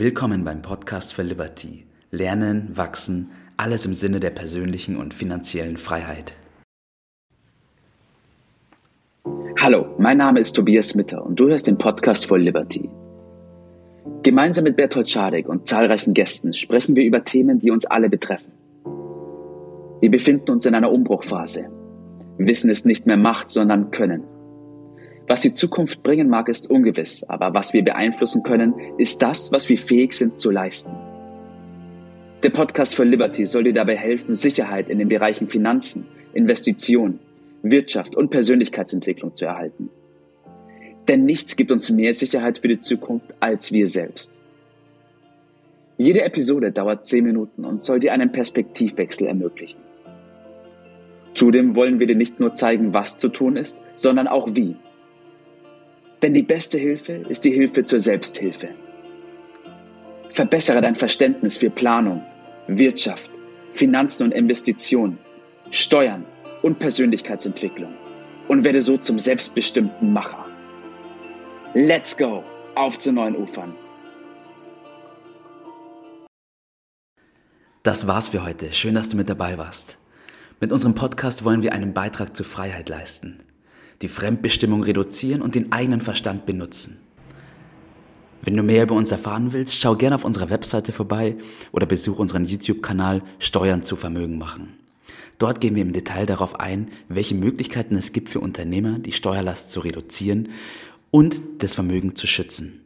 Willkommen beim Podcast für Liberty. Lernen, wachsen, alles im Sinne der persönlichen und finanziellen Freiheit. Hallo, mein Name ist Tobias Mitter und du hörst den Podcast for Liberty. Gemeinsam mit Bertolt Schadek und zahlreichen Gästen sprechen wir über Themen, die uns alle betreffen. Wir befinden uns in einer Umbruchphase. Wissen ist nicht mehr Macht, sondern Können. Was die Zukunft bringen mag, ist ungewiss, aber was wir beeinflussen können, ist das, was wir fähig sind zu leisten. Der Podcast for Liberty soll dir dabei helfen, Sicherheit in den Bereichen Finanzen, Investition, Wirtschaft und Persönlichkeitsentwicklung zu erhalten. Denn nichts gibt uns mehr Sicherheit für die Zukunft als wir selbst. Jede Episode dauert zehn Minuten und soll dir einen Perspektivwechsel ermöglichen. Zudem wollen wir dir nicht nur zeigen, was zu tun ist, sondern auch wie. Denn die beste Hilfe ist die Hilfe zur Selbsthilfe. Verbessere dein Verständnis für Planung, Wirtschaft, Finanzen und Investitionen, Steuern und Persönlichkeitsentwicklung und werde so zum selbstbestimmten Macher. Let's go! Auf zu neuen Ufern! Das war's für heute. Schön, dass du mit dabei warst. Mit unserem Podcast wollen wir einen Beitrag zur Freiheit leisten die Fremdbestimmung reduzieren und den eigenen Verstand benutzen. Wenn du mehr über uns erfahren willst, schau gerne auf unserer Webseite vorbei oder besuch unseren YouTube-Kanal Steuern zu Vermögen machen. Dort gehen wir im Detail darauf ein, welche Möglichkeiten es gibt für Unternehmer, die Steuerlast zu reduzieren und das Vermögen zu schützen.